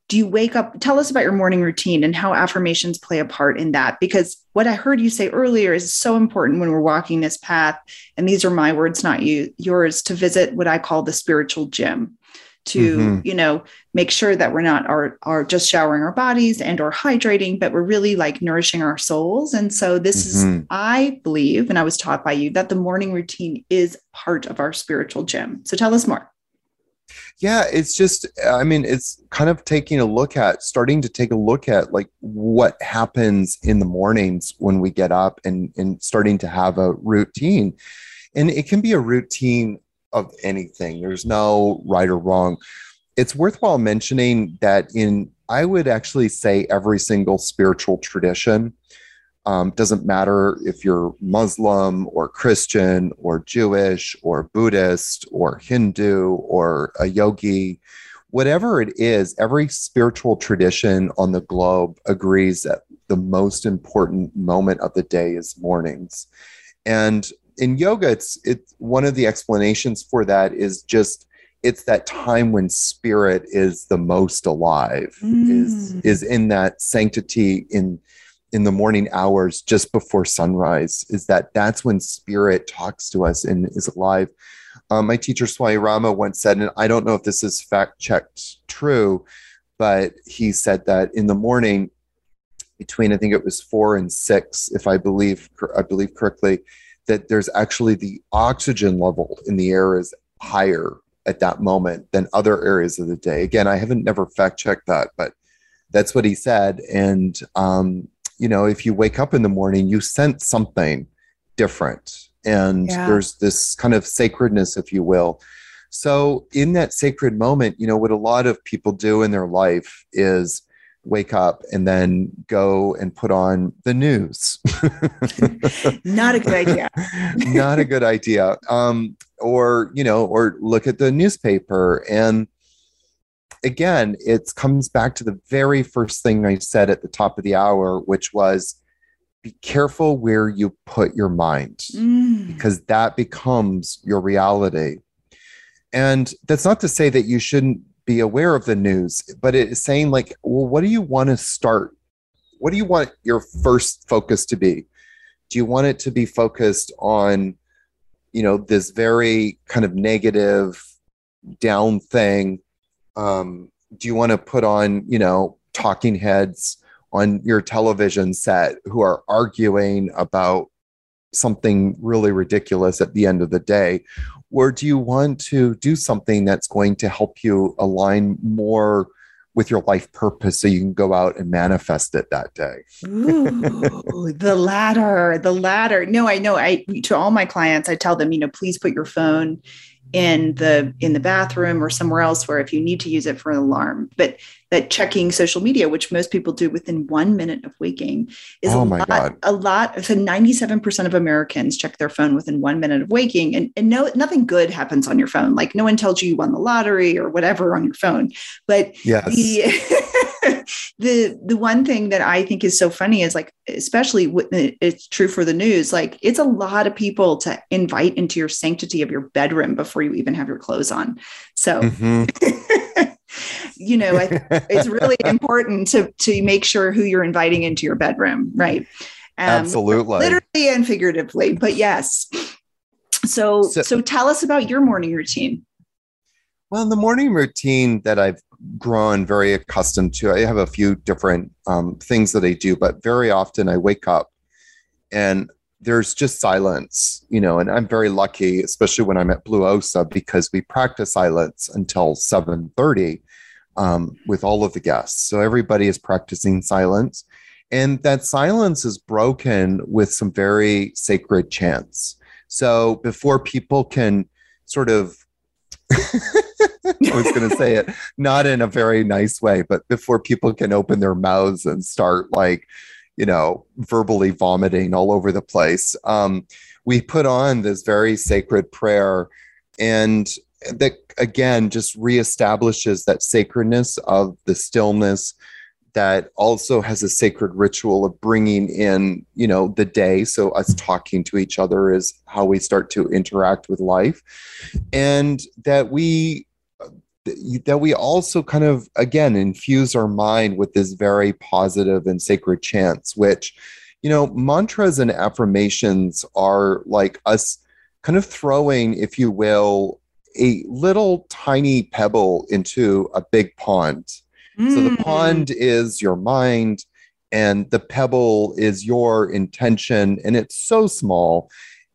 [SPEAKER 2] do you wake up tell us about your morning routine and how affirmations play a part in that because what i heard you say earlier is so important when we're walking this path and these are my words not you yours to visit what i call the spiritual gym to mm-hmm. you know make sure that we're not are, are just showering our bodies and or hydrating but we're really like nourishing our souls and so this mm-hmm. is i believe and i was taught by you that the morning routine is part of our spiritual gym so tell us more
[SPEAKER 3] yeah it's just i mean it's kind of taking a look at starting to take a look at like what happens in the mornings when we get up and and starting to have a routine. And it can be a routine of anything. There's no right or wrong. It's worthwhile mentioning that in i would actually say every single spiritual tradition um, doesn't matter if you're Muslim or Christian or Jewish or Buddhist or Hindu or a yogi, whatever it is, every spiritual tradition on the globe agrees that the most important moment of the day is mornings. And in yoga, it's it's one of the explanations for that is just it's that time when spirit is the most alive, mm. is is in that sanctity in in the morning hours just before sunrise is that that's when spirit talks to us and is alive. Um, my teacher swami rama once said and i don't know if this is fact checked true but he said that in the morning between i think it was four and six if i believe i believe correctly that there's actually the oxygen level in the air is higher at that moment than other areas of the day. Again i haven't never fact checked that but that's what he said. And um, you know, if you wake up in the morning, you sense something different. And yeah. there's this kind of sacredness, if you will. So, in that sacred moment, you know, what a lot of people do in their life is wake up and then go and put on the news.
[SPEAKER 2] Not a good idea.
[SPEAKER 3] Not a good idea. Um, or, you know, or look at the newspaper and again, it comes back to the very first thing I said at the top of the hour, which was be careful where you put your mind mm. because that becomes your reality. And that's not to say that you shouldn't be aware of the news, but it is saying, like, well, what do you want to start? What do you want your first focus to be? Do you want it to be focused on, you know, this very kind of negative, down thing? Um, do you want to put on you know talking heads on your television set who are arguing about something really ridiculous at the end of the day? Or do you want to do something that's going to help you align more with your life purpose so you can go out and manifest it that day?
[SPEAKER 2] Ooh, the latter the latter. No i know i to all my clients i tell them you know please put your phone in the in the bathroom or somewhere else where if you need to use it for an alarm. But that checking social media which most people do within one minute of waking is oh a lot God. a lot so 97% of americans check their phone within one minute of waking and, and no nothing good happens on your phone like no one tells you you won the lottery or whatever on your phone but
[SPEAKER 3] yes.
[SPEAKER 2] the the the one thing that i think is so funny is like especially it's true for the news like it's a lot of people to invite into your sanctity of your bedroom before you even have your clothes on so mm-hmm. you know it's really important to to make sure who you're inviting into your bedroom right?
[SPEAKER 3] Um, absolutely.
[SPEAKER 2] literally and figuratively but yes. So, so so tell us about your morning routine.
[SPEAKER 3] Well the morning routine that i've grown very accustomed to. I have a few different um, things that I do, but very often I wake up and there's just silence, you know, and I'm very lucky, especially when I'm at Blue Osa, because we practice silence until 7:30 um, with all of the guests. So everybody is practicing silence. And that silence is broken with some very sacred chants. So before people can sort of I was going to say it not in a very nice way, but before people can open their mouths and start like, you know, verbally vomiting all over the place, um, we put on this very sacred prayer, and that again just reestablishes that sacredness of the stillness that also has a sacred ritual of bringing in you know the day. So us talking to each other is how we start to interact with life. And that we that we also kind of again infuse our mind with this very positive and sacred chants which you know mantras and affirmations are like us kind of throwing if you will a little tiny pebble into a big pond mm. so the mm. pond is your mind and the pebble is your intention and it's so small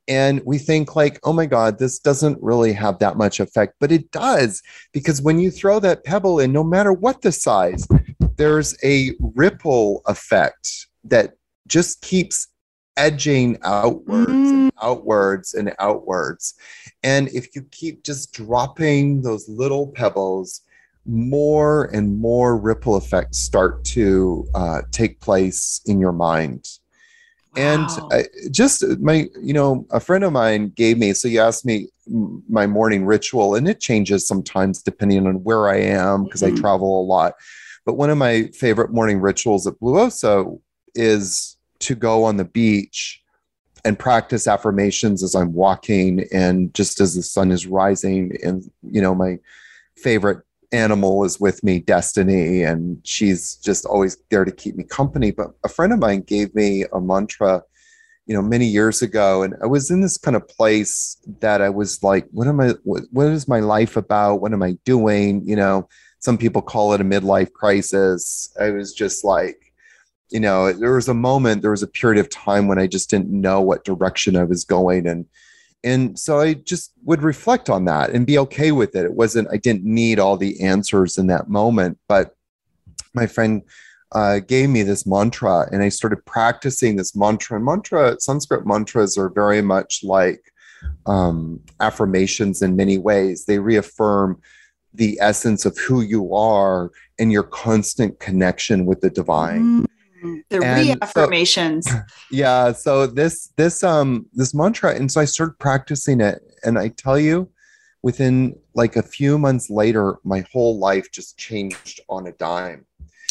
[SPEAKER 3] and we think like oh my god this doesn't really have that much effect but it does because when you throw that pebble in no matter what the size there's a ripple effect that just keeps edging outwards mm. Outwards and outwards and if you keep just dropping those little pebbles more and more ripple effects start to uh, take place in your mind and
[SPEAKER 2] Wow.
[SPEAKER 3] I, just my you know a friend of mine gave me so you asked me my morning ritual and it changes sometimes depending on where i am because
[SPEAKER 2] Mhm.
[SPEAKER 3] i travel a lot but one of my favorite morning rituals at Blue Osa is to go on the beach and practice affirmations as i'm walking and just as the sun is rising and you know my favorite animal is with me, Destiny, and she's just always there to keep me company. But a friend of mine gave me a mantra, you know, many years ago, and I was in this kind of place that I was like, what am I, what, what is my life about? What am I doing? You know, some people call it a midlife crisis. I was just like, you know, there was a moment, there was a period of time when I just didn't know what direction I was going. And and so I just would reflect on that and be okay with it. It wasn't, I didn't need all the answers in that moment. But my friend uh, gave me this mantra and I started practicing this mantra. And mantra, Sanskrit mantras are very much like um, affirmations in many ways. They reaffirm the essence of who you are and your constant connection with the divine
[SPEAKER 2] Mm, the
[SPEAKER 3] And so-
[SPEAKER 2] reaffirmations.
[SPEAKER 3] yeah so this this um this mantra and so i started practicing it and i tell you within like a few months later my whole life just changed on a dime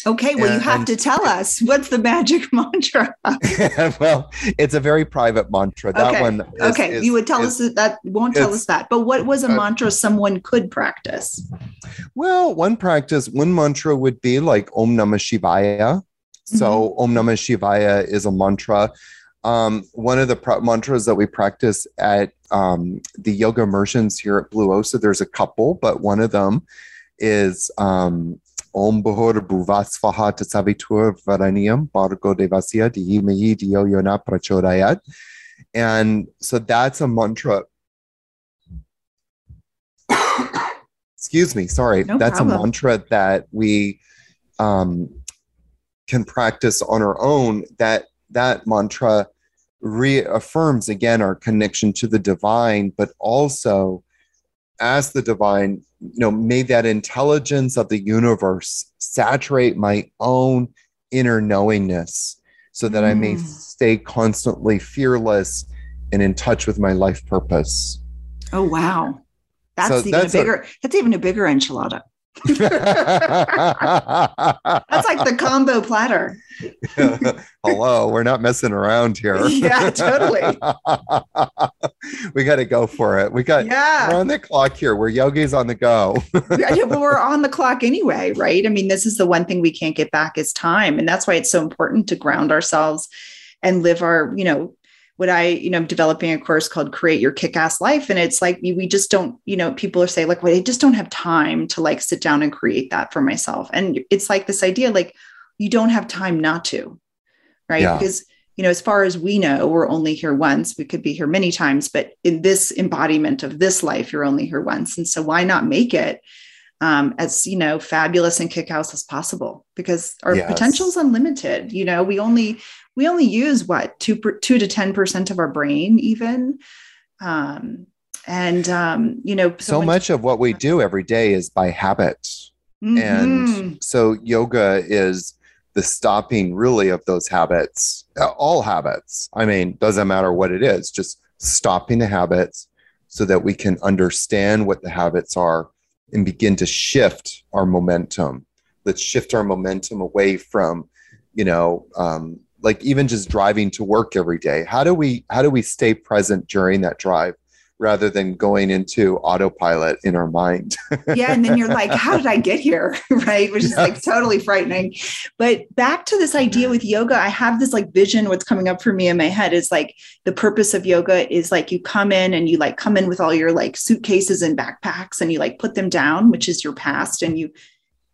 [SPEAKER 2] Okay, well, you have
[SPEAKER 3] And-
[SPEAKER 2] to tell us what's the magic mantra.
[SPEAKER 3] well it's a very private mantra that
[SPEAKER 2] Okay,
[SPEAKER 3] one is-
[SPEAKER 2] okay,
[SPEAKER 3] is-
[SPEAKER 2] you would tell
[SPEAKER 3] is-
[SPEAKER 2] us that, that won't tell us that. But what was a
[SPEAKER 3] uh,
[SPEAKER 2] mantra someone could practice?
[SPEAKER 3] well one practice one mantra would be like om namah shivaya so om namah shivaya is a mantra um, one of the pro- mantras that we practice at um, the yoga immersions here at Blue Osa, there's a couple, but one of them is um, Om Bahur Bhuvasvaha Tatsavitur Varaniyam Bargo Devasya Dihimayi Diyo Yona Prachodayat. And so that's a mantra. Excuse me, sorry.
[SPEAKER 2] No
[SPEAKER 3] that's
[SPEAKER 2] problem.
[SPEAKER 3] a mantra that we um, can practice on our own. That that mantra reaffirms again our connection to the divine, but also as the divine, you know, may that intelligence of the universe saturate my own inner knowingness so that I may
[SPEAKER 2] Mm.
[SPEAKER 3] stay constantly fearless and in touch with my life purpose.
[SPEAKER 2] Oh wow, that's
[SPEAKER 3] So
[SPEAKER 2] even
[SPEAKER 3] that's
[SPEAKER 2] a
[SPEAKER 3] a-
[SPEAKER 2] bigger. that's even a bigger enchilada.
[SPEAKER 3] That's
[SPEAKER 2] like the combo platter.
[SPEAKER 3] Hello, we're not messing around here.
[SPEAKER 2] Yeah, totally.
[SPEAKER 3] we got to go for it. We got
[SPEAKER 2] Yeah.
[SPEAKER 3] we're on the clock here. We're yogis on the go.
[SPEAKER 2] Yeah, but we're on the clock anyway, right? I mean, this is the one thing we can't get back is time. And that's why it's so important to ground ourselves and live our, you know, what I, you know, I'm developing a course called Create Your Kick Ass Life. And it's like, we just don't, you know, people are saying, like, well, I just don't have time to like sit down and create that for myself. And it's like this idea, like, you don't have time not to, right?
[SPEAKER 3] Yeah.
[SPEAKER 2] Because, you know, as far as we know, we're only here once. We could be here many times, but in this embodiment of this life, you're only here once. And so why not make it um, as you know fabulous and kick ass as possible because our
[SPEAKER 3] Yes.
[SPEAKER 2] potential is unlimited you know we only we only use what two per, two to ten percent of our brain even um, and um, you know
[SPEAKER 3] so
[SPEAKER 2] when-
[SPEAKER 3] much of what we do every day is by habit.
[SPEAKER 2] Mhm.
[SPEAKER 3] And so yoga is the stopping really of those habits, uh, all habits. I mean, doesn't matter what it is, just stopping the habits so that we can understand what the habits are and begin to shift our momentum. Let's shift our momentum away from, you know, um, like even just driving to work every day. How do we how do we stay present during that drive rather than going into autopilot in our mind?
[SPEAKER 2] yeah and then you're like how did i get here right which is like totally frightening but back to this idea with yoga i have this like vision what's coming up for me in my head is like the purpose of yoga is like you come in and you like come in with all your like suitcases and backpacks and you like put them down which is your past and you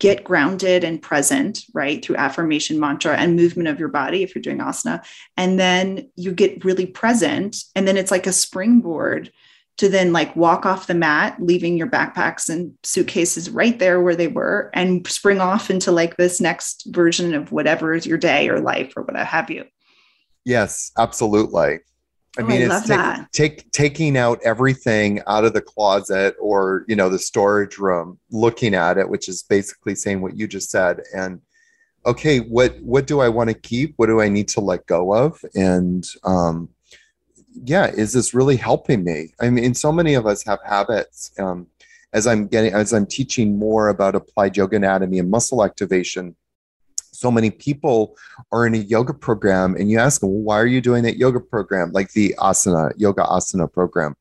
[SPEAKER 2] get grounded and present right through affirmation mantra and movement of your body if you're doing asana and then you get really present and then it's like a springboard to then like walk off the mat, leaving your backpacks and suitcases right there where they were, and spring off into like this next version of whatever is your day or life or what have you.
[SPEAKER 3] Yes, absolutely. I
[SPEAKER 2] Oh,
[SPEAKER 3] mean,
[SPEAKER 2] I
[SPEAKER 3] it's take- take taking out everything out of the closet or you know the storage room, looking at it, which is basically saying what you just said, and okay, what what do I want to keep? What do I need to let go of? And um, yeah, is this really helping me? I mean, so many of us have habits. Um, as I'm getting, as I'm teaching more about applied yoga anatomy and muscle activation, so many people are in a yoga program, and you ask them, well, "Why are you doing that yoga program?" Like the asana yoga asana program,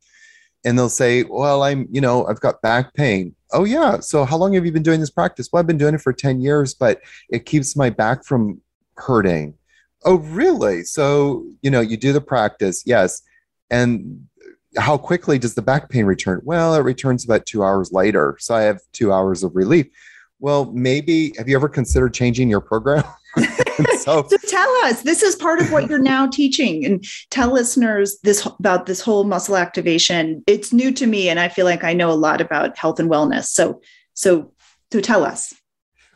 [SPEAKER 3] and they'll say, "Well, I'm, you know, I've got back pain." Oh yeah, so how long have you been doing this practice? Well, I've been doing it for ten years, but it keeps my back from hurting Oh, really? So, you know, you do the practice, yes. And how quickly does the back pain return? Well, it returns about two hours later. So I have two hours of relief. Well, maybe have you ever considered changing your program?
[SPEAKER 2] so, so, tell us this is part of what you're now teaching and tell listeners this about this whole muscle activation it's new to me and i feel like i know a lot about health and wellness so so so tell us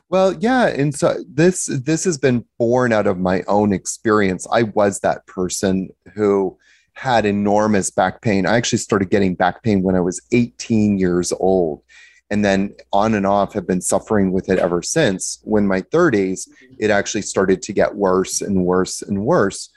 [SPEAKER 3] well, yeah, and so this this has been born out of my own experience. I was that person who had enormous back pain. I actually started getting back pain when I was 18 years old and then on and off have been suffering with it ever since. When my 30s, it actually started to get worse and worse and worse.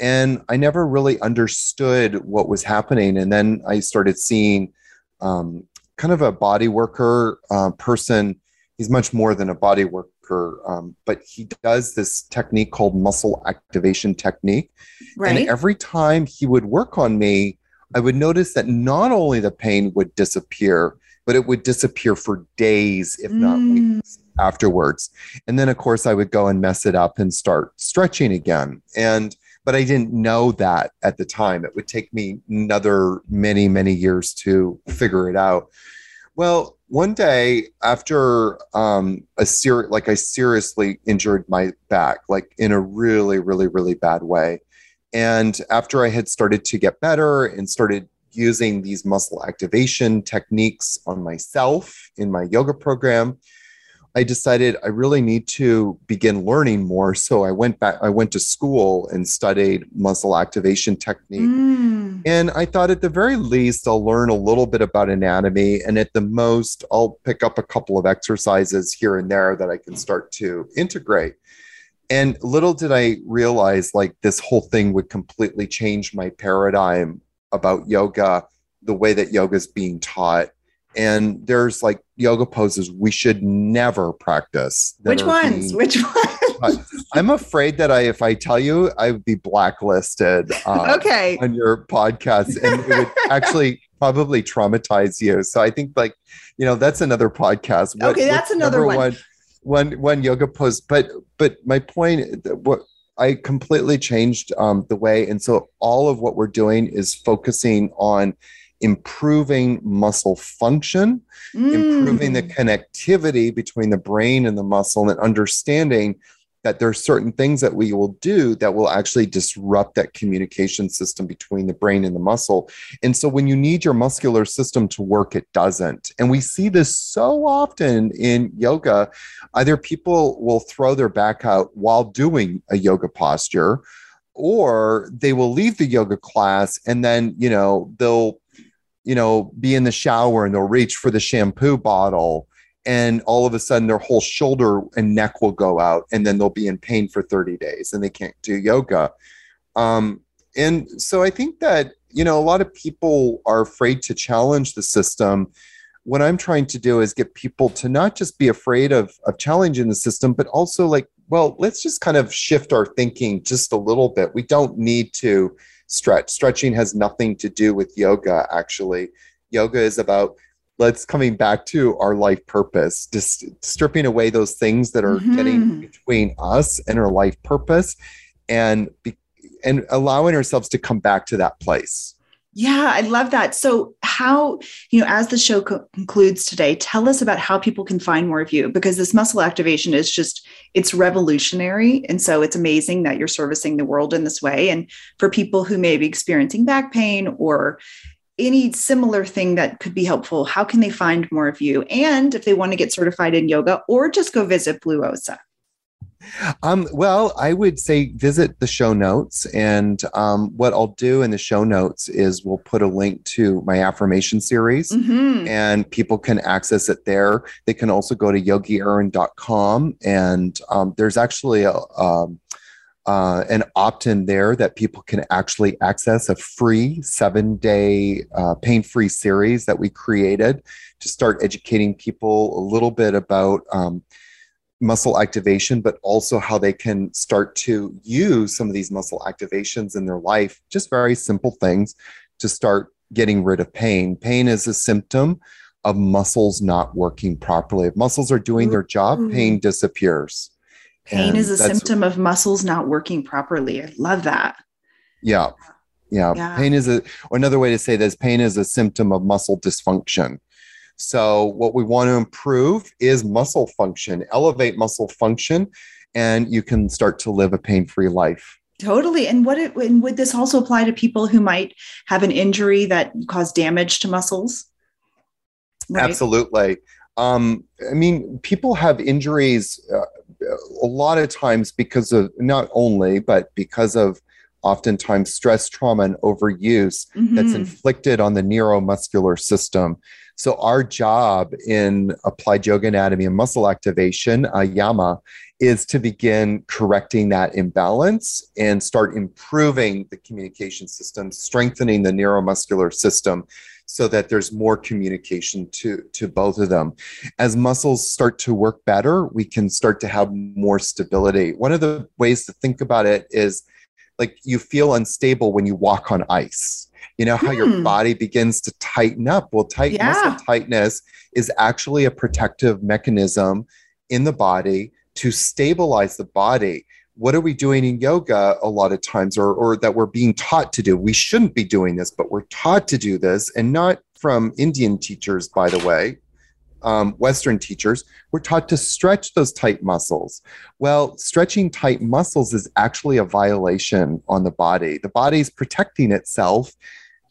[SPEAKER 3] And I never really understood what was happening. And then I started seeing um, kind of a body worker uh, person he's much more than a body worker, um, but he does this technique called muscle activation technique. Right. And every time he would work on me, I would notice that not only the pain would disappear, but it would disappear for days, if not mm. weeks afterwards. And then, of course, I would go and mess it up and start stretching again. And but I didn't know that at the time. It would take me another many, many years to figure it out. Well, one day after um, a ser- like I seriously injured my back, like in a really, really, really bad way. And after I had started to get better and started using these muscle activation techniques on myself in my yoga program, I decided I really need to begin learning more. So I went back, I went to school and studied muscle activation technique. Mm. And I thought at the very least, I'll learn a little bit about anatomy. And at the most, I'll pick up a couple of exercises here and there that I can start to integrate. And little did I realize like this whole thing would completely change my paradigm about yoga, the way that yoga is being taught and there's like yoga poses we should never practice.
[SPEAKER 2] Which ones? Being, Which ones?
[SPEAKER 3] I'm afraid that I, if I tell you, I would be blacklisted.
[SPEAKER 2] Uh, okay.
[SPEAKER 3] On your podcast, and it would actually probably traumatize you. So I think, like, you know, that's another podcast.
[SPEAKER 2] What, okay, that's another one. one.
[SPEAKER 3] One one yoga pose, but but my point, what I completely changed um, the way, and so all of what we're doing is focusing on improving muscle function, mm. improving the connectivity between the brain and the muscle, and understanding that there are certain things that we will do that will actually disrupt that communication system between the brain and the muscle. And so when you need your muscular system to work, it doesn't. And we see this so often in yoga. Either people will throw their back out while doing a yoga posture, or they will leave the yoga class and then, you know, they'll you know, be in the shower and they'll reach for the shampoo bottle and all of a sudden their whole shoulder and neck will go out and then they'll be in pain for 30 days and they can't do yoga. Um, and so I think that, you know, a lot of people are afraid to challenge the system. What I'm trying to do is get people to not just be afraid of, of challenging the system, but also like, well, let's just kind of shift our thinking just a little bit. We don't need to stretch. Stretching has nothing to do with yoga, actually. Yoga is about let's coming back to our life purpose, just stripping away those things that are mm-hmm. getting between us and our life purpose and be, and allowing ourselves to come back to that place.
[SPEAKER 2] Yeah, I love that. So, how, you know, as the show co- concludes today, tell us about how people can find more of you because this muscle activation is just, it's revolutionary. And so it's amazing that you're servicing the world in this way. And for people who may be experiencing back pain or any similar thing that could be helpful, how can they find more of you? And if they want to get certified in yoga or just go visit Blue Osa?
[SPEAKER 3] Um, well, I would say visit the show notes. And um, what I'll do in the show notes is we'll put a link to my affirmation series
[SPEAKER 2] Mhm.
[SPEAKER 3] and people can access it there. They can also go to yogiaaron.com and um, there's actually a, um, uh, an opt in there that people can actually access a free seven day uh, pain free series that we created to start educating people a little bit about. Um, muscle activation, but also how they can start to use some of these muscle activations in their life. Just very simple things to start getting rid of pain. Pain is a symptom of muscles not working properly. If muscles are doing their job, pain disappears.
[SPEAKER 2] Pain
[SPEAKER 3] And
[SPEAKER 2] is a symptom of muscles not working properly. I love that.
[SPEAKER 3] Yeah. Yeah.
[SPEAKER 2] Yeah.
[SPEAKER 3] Pain is a, or another way to say this pain is a symptom of muscle dysfunction. So, what we want to improve is muscle function, elevate muscle function, and you can start to live a pain free life.
[SPEAKER 2] Totally. And what it, and would this also apply to people who might have an injury that caused damage to muscles? Right?
[SPEAKER 3] Absolutely. Um, I mean, people have injuries uh, a lot of times because of not only, but because of oftentimes stress, trauma, and overuse that's
[SPEAKER 2] Mhm.
[SPEAKER 3] inflicted on the neuromuscular system. So, our job in applied yoga anatomy and muscle activation, uh, YAMA, is to begin correcting that imbalance and start improving the communication system, strengthening the neuromuscular system so that there's more communication to, to both of them. As muscles start to work better, we can start to have more stability. One of the ways to think about it is like you feel unstable when you walk on ice. You know how your
[SPEAKER 2] Hmm.
[SPEAKER 3] body begins to tighten up. Well, tight
[SPEAKER 2] Yeah.
[SPEAKER 3] muscle tightness is actually a protective mechanism in the body to stabilize the body. What are we doing in yoga a lot of times, or, or that we're being taught to do? We shouldn't be doing this, but we're taught to do this, and not from Indian teachers, by the way, um, Western teachers. We're taught to stretch those tight muscles. Well, stretching tight muscles is actually a violation on the body. The body's protecting itself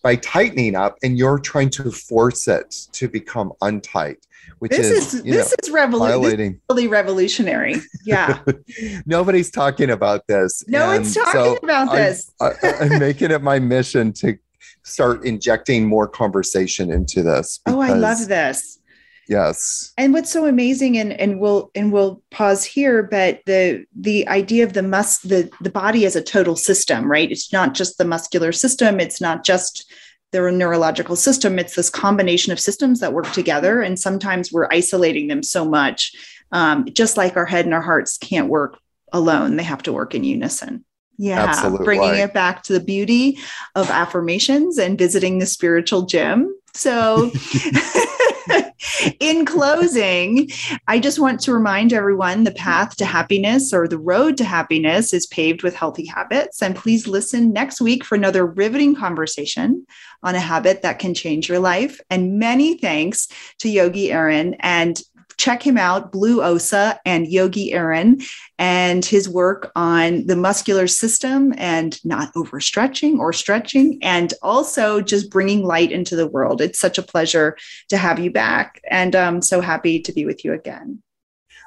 [SPEAKER 3] by tightening up, and you're trying to force it to become untight, which
[SPEAKER 2] This
[SPEAKER 3] is,
[SPEAKER 2] is this
[SPEAKER 3] know,
[SPEAKER 2] is revolu- this is
[SPEAKER 3] violating.
[SPEAKER 2] really revolutionary. Yeah.
[SPEAKER 3] Nobody's talking about this.
[SPEAKER 2] No
[SPEAKER 3] and
[SPEAKER 2] one's talking
[SPEAKER 3] so
[SPEAKER 2] about
[SPEAKER 3] I-
[SPEAKER 2] this.
[SPEAKER 3] I, I'm making it my mission to start injecting more conversation into this.
[SPEAKER 2] Oh, I love this.
[SPEAKER 3] Yes.
[SPEAKER 2] and what's so amazing and and we'll and we'll pause here but the the idea of the mus the the body as a total system right? It's not just the muscular system. It's not just the neurological system. It's this combination of systems that work together and sometimes we're isolating them so much um, just like our head and our hearts can't work alone. They have to work in unison. Yeah.
[SPEAKER 3] Absolutely.
[SPEAKER 2] bringing it back to the beauty of affirmations and visiting the spiritual gym. So in closing, I just want to remind everyone the path to happiness or the road to happiness is paved with healthy habits. And please listen next week for another riveting conversation on a habit that can change your life. And many thanks to Yogi Aaron and check him out, Blue Osa and Yogi Aaron, and his work on the muscular system and not overstretching or stretching, and also just bringing light into the world. It's such a pleasure to have you back, and I'm so happy to be with you again.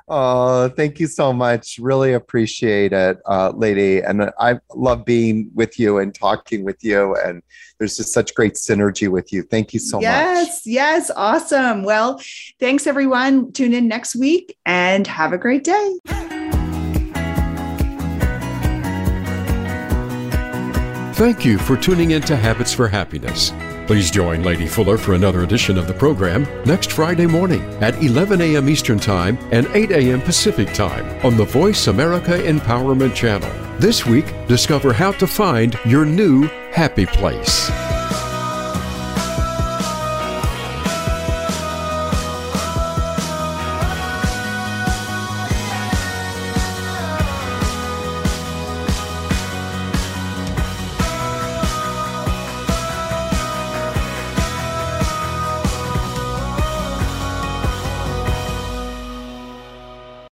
[SPEAKER 3] Oh, thank you so much. Really appreciate it, uh, lady. And I love being with you and talking with you. And there's just such great synergy with you. Thank you so much.
[SPEAKER 2] yes, yes, awesome. Well, thanks everyone. Tune in next week and have a great day.
[SPEAKER 5] Thank you for tuning in to Habits for Happiness. Please join Lady Fuller for another edition of the program next Friday morning at 11 a.m. Eastern Time and 8 a.m. Pacific Time on the Voice America Empowerment Channel. This week, discover how to find your new happy place.